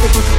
Take my